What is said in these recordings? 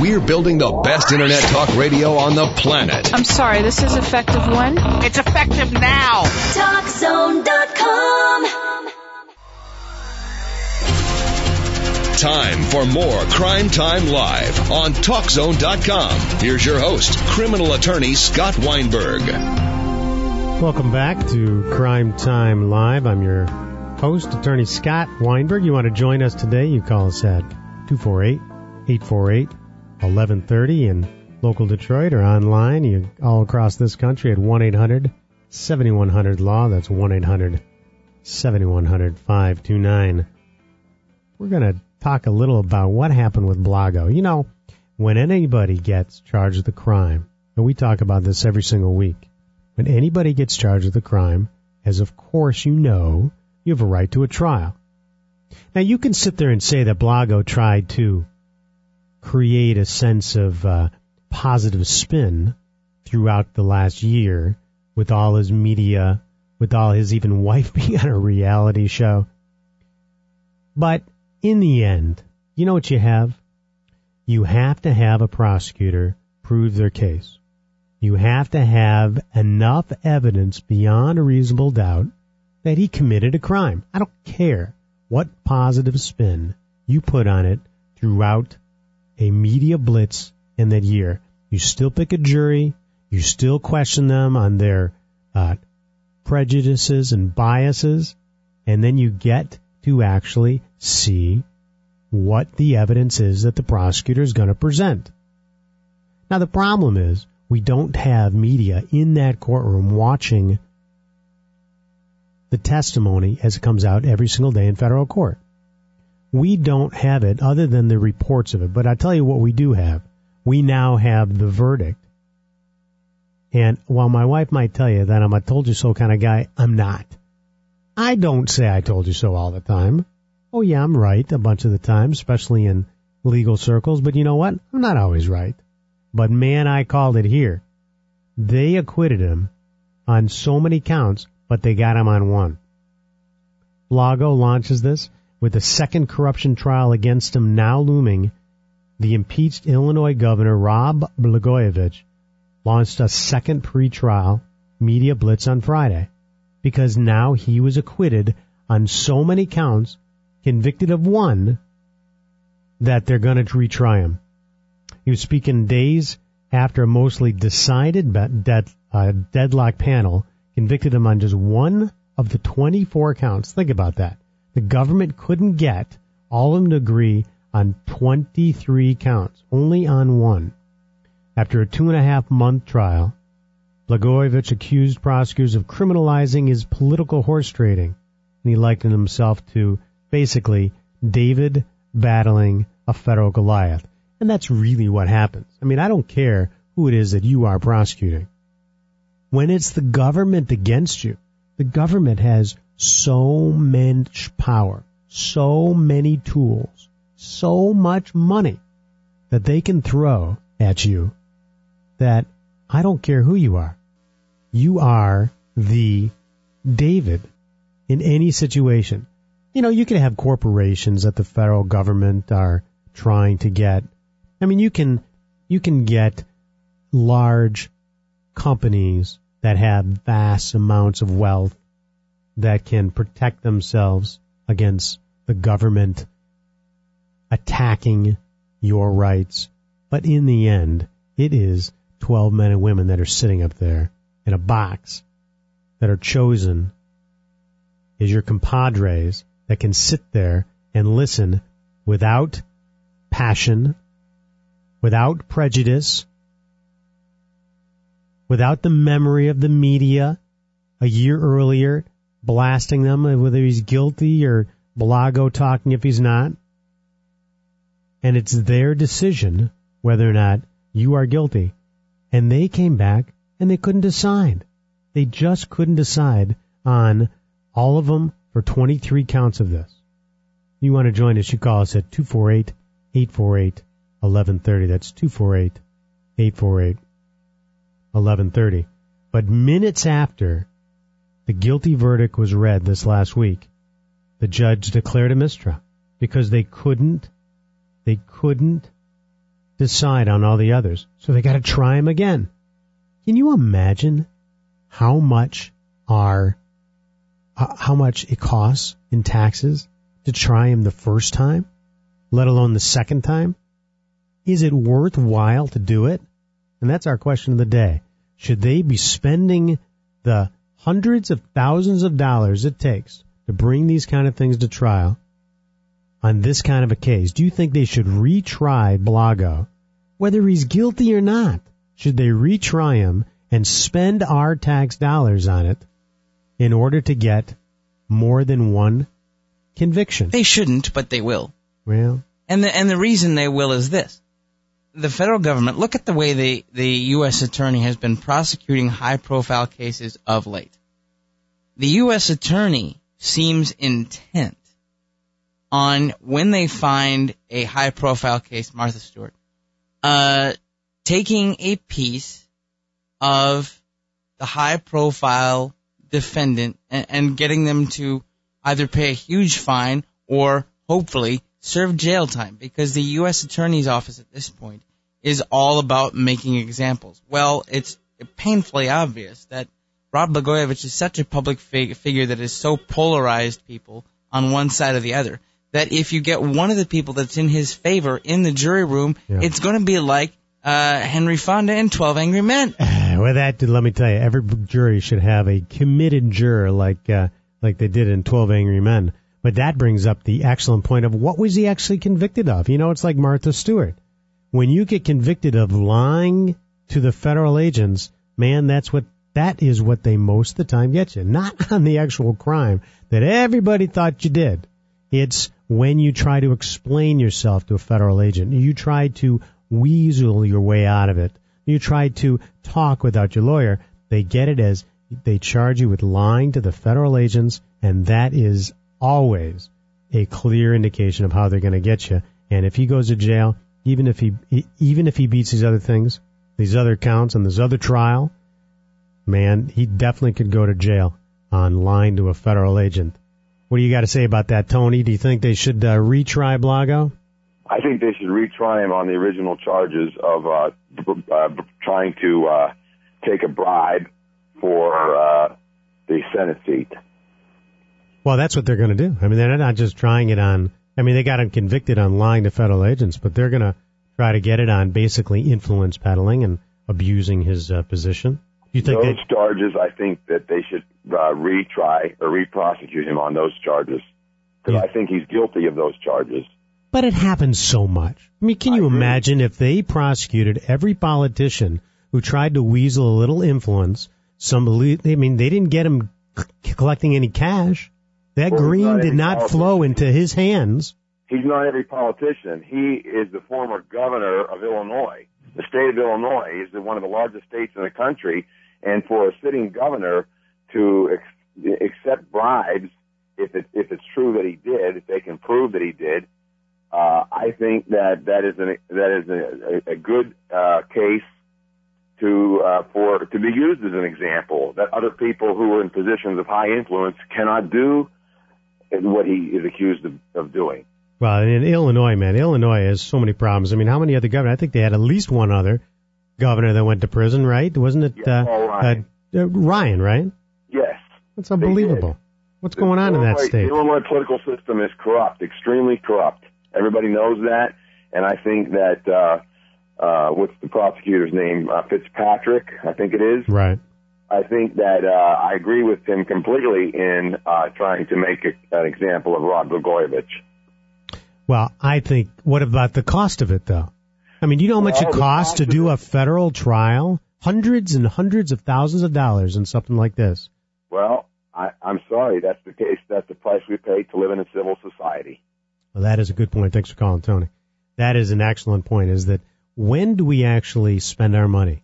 We're building the best internet talk radio on the planet. I'm sorry, this is effective when? It's effective now. TalkZone.com. Time for more Crime Time Live on TalkZone.com. Here's your host, criminal attorney Scott Weinberg. Welcome back to Crime Time Live. I'm your host, attorney Scott Weinberg. You want to join us today? You call us at 248 848 1130 in local Detroit or online. You all across this country at 1 800 7100 Law. That's 1 800 7100 529. We're going to talk a little about what happened with Blago. You know, when anybody gets charged with a crime, and we talk about this every single week, when anybody gets charged with a crime, as of course you know, you have a right to a trial. Now you can sit there and say that Blago tried to create a sense of uh, positive spin throughout the last year with all his media, with all his even wife being on a reality show. But in the end, you know what you have? You have to have a prosecutor prove their case. You have to have enough evidence beyond a reasonable doubt that he committed a crime. I don't care what positive spin you put on it throughout a media blitz in that year. You still pick a jury. You still question them on their uh, prejudices and biases. And then you get to actually see what the evidence is that the prosecutor is going to present. Now the problem is we don't have media in that courtroom watching the testimony as it comes out every single day in federal court. We don't have it other than the reports of it. But I tell you what we do have. We now have the verdict. And while my wife might tell you that I'm a told you so kind of guy, I'm not. I don't say I told you so all the time. Oh yeah, I'm right a bunch of the time, especially in legal circles, but you know what? I'm not always right. But man, I called it here. They acquitted him on so many counts, but they got him on one. Blago launches this with a second corruption trial against him now looming. The impeached Illinois governor Rod Blagojevich launched a second pre-trial media blitz on Friday because now he was acquitted on so many counts, convicted of one, that they're going to retry him. He was speaking days after a mostly decided dead, uh, deadlock panel convicted him on just one of the 24 counts. Think about that. The government couldn't get all of them to agree on 23 counts, only on one. After a two and a half month trial, Blagojevich accused prosecutors of criminalizing his political horse trading, and he likened himself to basically David battling a federal Goliath. And that's really what happens. I mean, I don't care who it is that you are prosecuting. When it's the government against you, the government has so much power, so many tools, so much money that they can throw at you that I don't care who you are. You are the David in any situation. You know, you can have corporations that the federal government are trying to get. I mean, you can, you can get large companies that have vast amounts of wealth that can protect themselves against the government attacking your rights. But in the end, it is 12 men and women that are sitting up there in a box that are chosen as your compadres that can sit there and listen without passion, without prejudice, without the memory of the media a year earlier blasting them whether he's guilty or Blago talking if he's not. And it's their decision whether or not you are guilty. And they came back and they couldn't decide. They just couldn't decide on all of them for 23 counts of this. You want to join us, you call us at 248 848 1130. That's 248 848 1130. But minutes after the guilty verdict was read this last week, the judge declared a mistrial because they couldn't, they couldn't decide on all the others. So they got to try him again. Can you imagine how much are uh, how much it costs in taxes to try him the first time, let alone the second time? Is it worthwhile to do it? And that's our question of the day. Should they be spending the hundreds of thousands of dollars it takes to bring these kind of things to trial on this kind of a case? Do you think they should retry Blago, whether he's guilty or not? Should they retry him and spend our tax dollars on it in order to get more than one conviction? They shouldn't, but they will. Well, And the and the reason they will is this. The federal government, look at the way the, the U.S. attorney has been prosecuting high profile cases of late. The U.S. attorney seems intent on when they find a high profile case, Martha Stewart, uh, taking a piece of the high profile defendant and, and getting them to either pay a huge fine or hopefully serve jail time because the U.S. Attorney's Office at this point is all about making examples. Well, it's painfully obvious that Rod Blagojevich is such a public fig- figure that is so polarized people on one side or the other that if you get one of the people that's in his favor in the jury room, Yeah. it's going to be like uh, Henry Fonda in Twelve Angry Men. well, that let me tell you, every jury should have a committed juror like uh, like they did in Twelve Angry Men. But that brings up the excellent point of what was he actually convicted of? You know, it's like Martha Stewart. When you get convicted of lying to the federal agents, man, that's what that is what they most of the time get you. Not on the actual crime that everybody thought you did. It's when you try to explain yourself to a federal agent. You try to weasel your way out of it. You try to talk without your lawyer. They get it as they charge you with lying to the federal agents, and that is always a clear indication of how they're going to get you. And if he goes to jail, even if he even if he beats these other things, these other counts, and this other trial, man, he definitely could go to jail on lying to a federal agent. What do you got to say about that, Tony? Do you think they should uh, retry Blago? I think they should retry him on the original charges of uh, b- uh, b- trying to uh, take a bribe for uh, the Senate seat. Well, that's what they're going to do. I mean, they're not just trying it on. I mean, they got him convicted on lying to federal agents, but they're going to try to get it on basically influence peddling and abusing his uh, position. You think those they? charges, I think that they should uh, retry or re-prosecute him on those charges because Yeah. I think he's guilty of those charges. But it happens so much. I mean, can I you agree. imagine if they prosecuted every politician who tried to weasel a little influence? Somebody, I mean, they didn't get him c- collecting any cash. That green did not politician. flow into his hands. He's not every politician. He is the former governor of Illinois. The state of Illinois is one of the largest states in the country, and for a sitting governor to ex- accept bribes, if it, if it's true that he did, if they can prove that he did, uh, I think that that is an, that is a, a, a good uh, case to uh, for to be used as an example that other people who are in positions of high influence cannot do what he is accused of, of doing. Well, in Illinois, man, Illinois has so many problems. I mean, how many other governors? I think they had at least one other governor that went to prison, right? Wasn't it Yeah, uh, Paul Ryan. Uh, uh, Ryan, right? Yes. That's unbelievable. What's going on in that state? The Illinois political system is corrupt, extremely corrupt. Everybody knows that, and I think that uh, uh, what's the prosecutor's name? Uh, Fitzpatrick, I think it is. Right. I think that uh, I agree with him completely in uh, trying to make a, an example of Rod Blagojevich. Well, I think, what about the cost of it, though? I mean, you know how much Well, it costs cost to do a federal trial? Hundreds and hundreds of thousands of dollars in something like this. Well, I, I'm sorry, that's the case. That's the price we pay to live in a civil society. Well, that is a good point. Thanks for calling, Tony. That is an excellent point, is that when do we actually spend our money?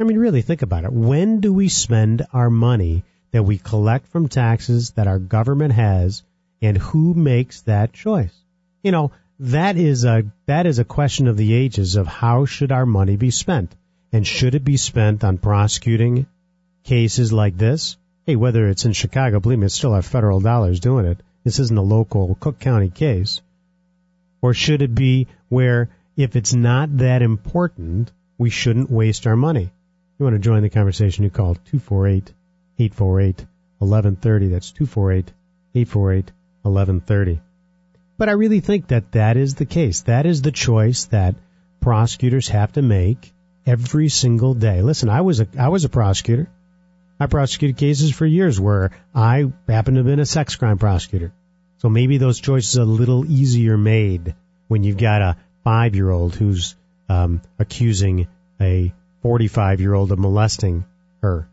I mean, really think about it. When do we spend our money that we collect from taxes that our government has and who makes that choice? You know, that is a, that is a question of the ages of how should our money be spent? And should it be spent on prosecuting cases like this? Hey, whether it's in Chicago, believe me, it's still our federal dollars doing it. This isn't a local Cook County case. Or should it be where if it's not that important, we shouldn't waste our money. You want to join the conversation, you call 248 848 1130. That's 248 848 1130. But I really think that that is the case. That is the choice that prosecutors have to make every single day. Listen, I was a I was a prosecutor. I prosecuted cases for years where I happened to have been a sex crime prosecutor. So maybe those choices are a little easier made when you've got a five year old who's um, accusing a 45 year old of molesting her.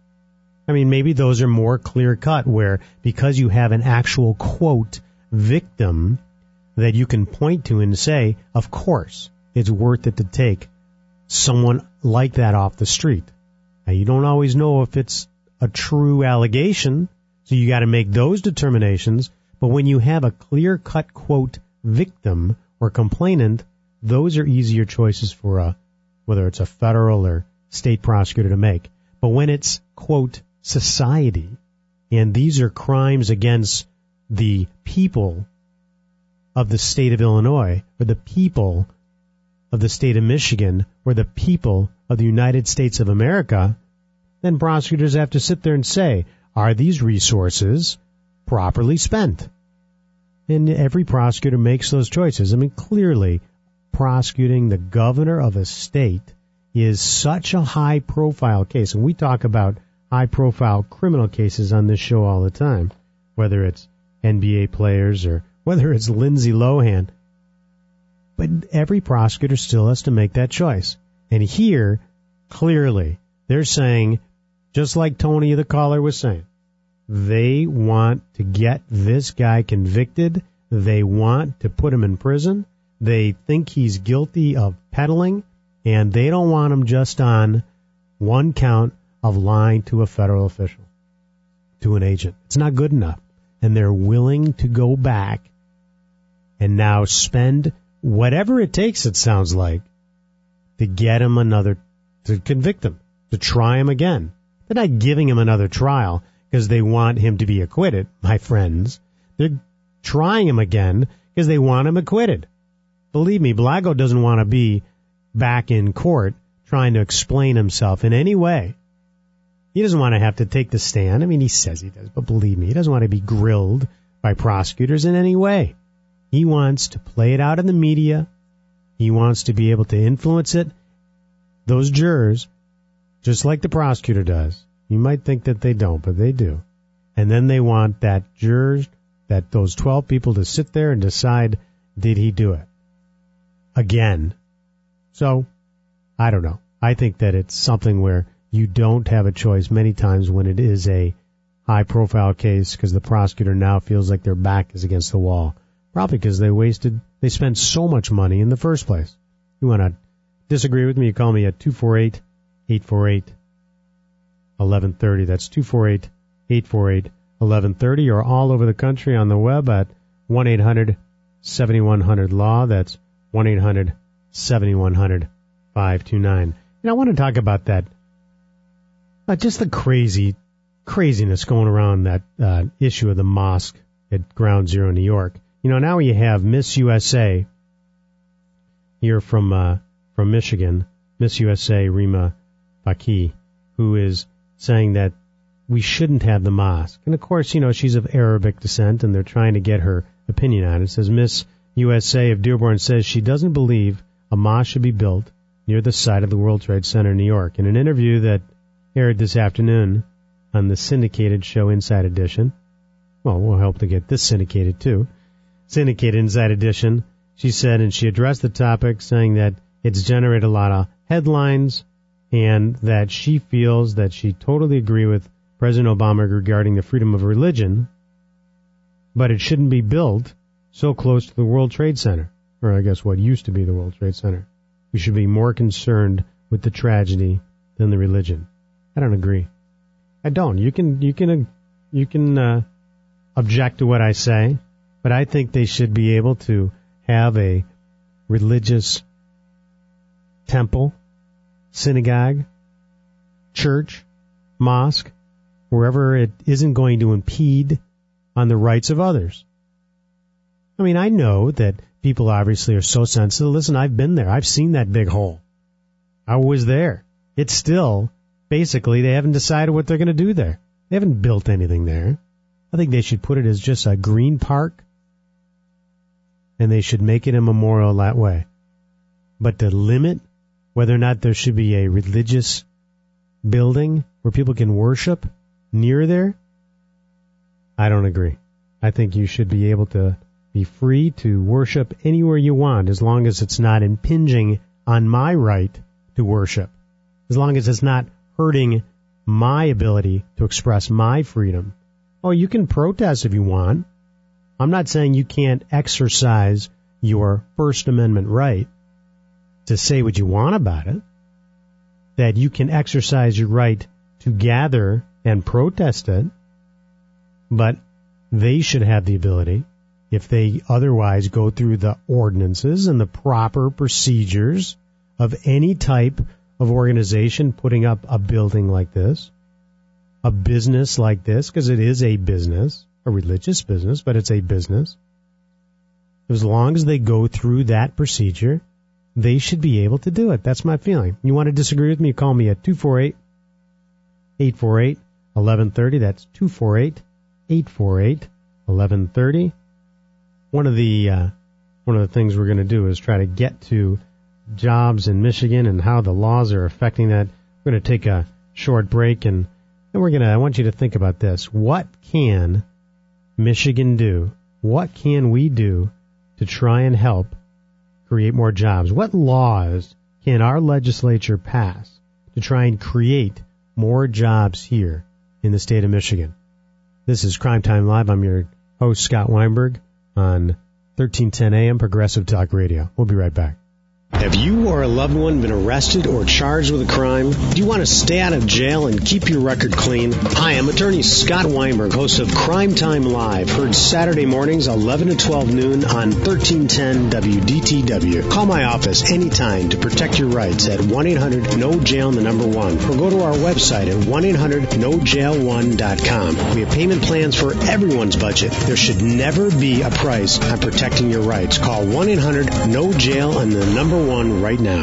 I mean, maybe those are more clear cut where because you have an actual quote victim that you can point to and say, of course, it's worth it to take someone like that off the street. Now, you don't always know if it's a true allegation, so you got to make those determinations. But when you have a clear cut quote victim or complainant, those are easier choices for a, whether it's a federal or state prosecutor to make. But when it's quote society, and these are crimes against the people of the state of Illinois, or the people of the state of Michigan, or the people of the United States of America, then prosecutors have to sit there and say, are these resources properly spent? And every prosecutor makes those choices. I mean, clearly, prosecuting the governor of a state is such a high profile case. And we talk about high profile criminal cases on this show all the time, whether it's NBA players or whether it's Lindsay Lohan. But every prosecutor still has to make that choice. And here, clearly, they're saying, just like Tony the caller was saying, they want to get this guy convicted. They want to put him in prison. They think he's guilty of peddling, and they don't want him just on one count of lying to a federal official, to an agent. It's not good enough. And they're willing to go back and now spend whatever it takes, it sounds like, to get him another, to convict him, to try him again. They're not giving him another trial because they want him to be acquitted, my friends. They're trying him again because they want him acquitted. Believe me, Blago doesn't want to be back in court trying to explain himself in any way. He doesn't want to have to take the stand. I mean, he says he does, but believe me, he doesn't want to be grilled by prosecutors in any way. He wants to play it out in the media. He wants to be able to influence it. Those jurors, just like the prosecutor does, you might think that they don't, but they do. And then they want that jurors, that those 12 people to sit there and decide, did he do it? Again. So, I don't know. I think that it's something where you don't have a choice many times when it is a high profile case because the prosecutor now feels like their back is against the wall. Probably because they wasted, they spent so much money in the first place. You want to disagree with me? You call me at 248 848 1130. That's 248 848 1130 or all over the country on the web at 1 800 7100 Law. That's 1 800 7100 529. And I want to talk about that, uh, just the crazy, craziness going around that uh, issue of the mosque at Ground Zero, New York. You know, now you have Miss USA here from uh, from Michigan, Miss USA Rima Fakih, who is saying that we shouldn't have the mosque. And of course, you know, she's of Arabic descent, and they're trying to get her opinion on it. It says Miss USA of Dearborn says she doesn't believe a mosque should be built near the site of the World Trade Center in New York. In an interview that aired this afternoon on the syndicated show Inside Edition, well, we'll help to get this syndicated too. Syndicated Inside Edition. She said, and she addressed the topic, saying that it's generated a lot of headlines and that she feels that she totally agree with President Obama regarding the freedom of religion, but it shouldn't be built so close to the World Trade Center, or I guess what used to be the World Trade Center. We should be more concerned with the tragedy than the religion. I don't agree. I don't. You can you can you can uh, object to what I say, but I think they should be able to have a religious temple, synagogue, church, mosque, wherever it isn't going to impede on the rights of others. I mean, I know that people obviously are so sensitive. Listen, I've been there. I've seen that big hole. I was there. It's still basically they haven't decided what they're going to do there. They haven't built anything there. I think they should put it as just a green park and they should make it a memorial that way. But to limit whether or not there should be a religious building where people can worship near there, I don't agree. I think you should be able to be free to worship anywhere you want as long as it's not impinging on my right to worship. As long as it's not hurting my ability to express my freedom. Oh, you can protest if you want. I'm not saying you can't exercise your First Amendment right to say what you want about it. That you can exercise your right to gather and protest it. But they should have the ability, if they otherwise go through the ordinances and the proper procedures of any type of organization putting up a building like this, a business like this, because it is a business, a religious business, but it's a business. As long as they go through that procedure, they should be able to do it. That's my feeling. You want to disagree with me? Call me at 248 848 1130. That's 248 848 1130. One of the uh, one of the things we're going to do is try to get to jobs in Michigan and how the laws are affecting that. We're going to take a short break and then we're going to I want you to think about this. What can Michigan do? What can we do to try and help create more jobs? What laws can our legislature pass to try and create more jobs here in the state of Michigan? This is Crime Time Live. I'm your host, Scott Weinberg, on 1310 AM Progressive Talk Radio. We'll be right back. Have you or a loved one been arrested or charged with a crime? Do you want to stay out of jail and keep your record clean? Hi, I'm attorney Scott Weinberg, host of Crime Time Live, heard Saturday mornings 11 to 12 noon on 1310 WDTW. Call my office anytime to protect your rights at 1-800-NO-JAIL the number 1 or go to our website at 1-800-NOJAIL1.com. We have payment plans for everyone's budget. There should never be a price on protecting your rights. Call 1-800-NO-JAIL and the number one right now.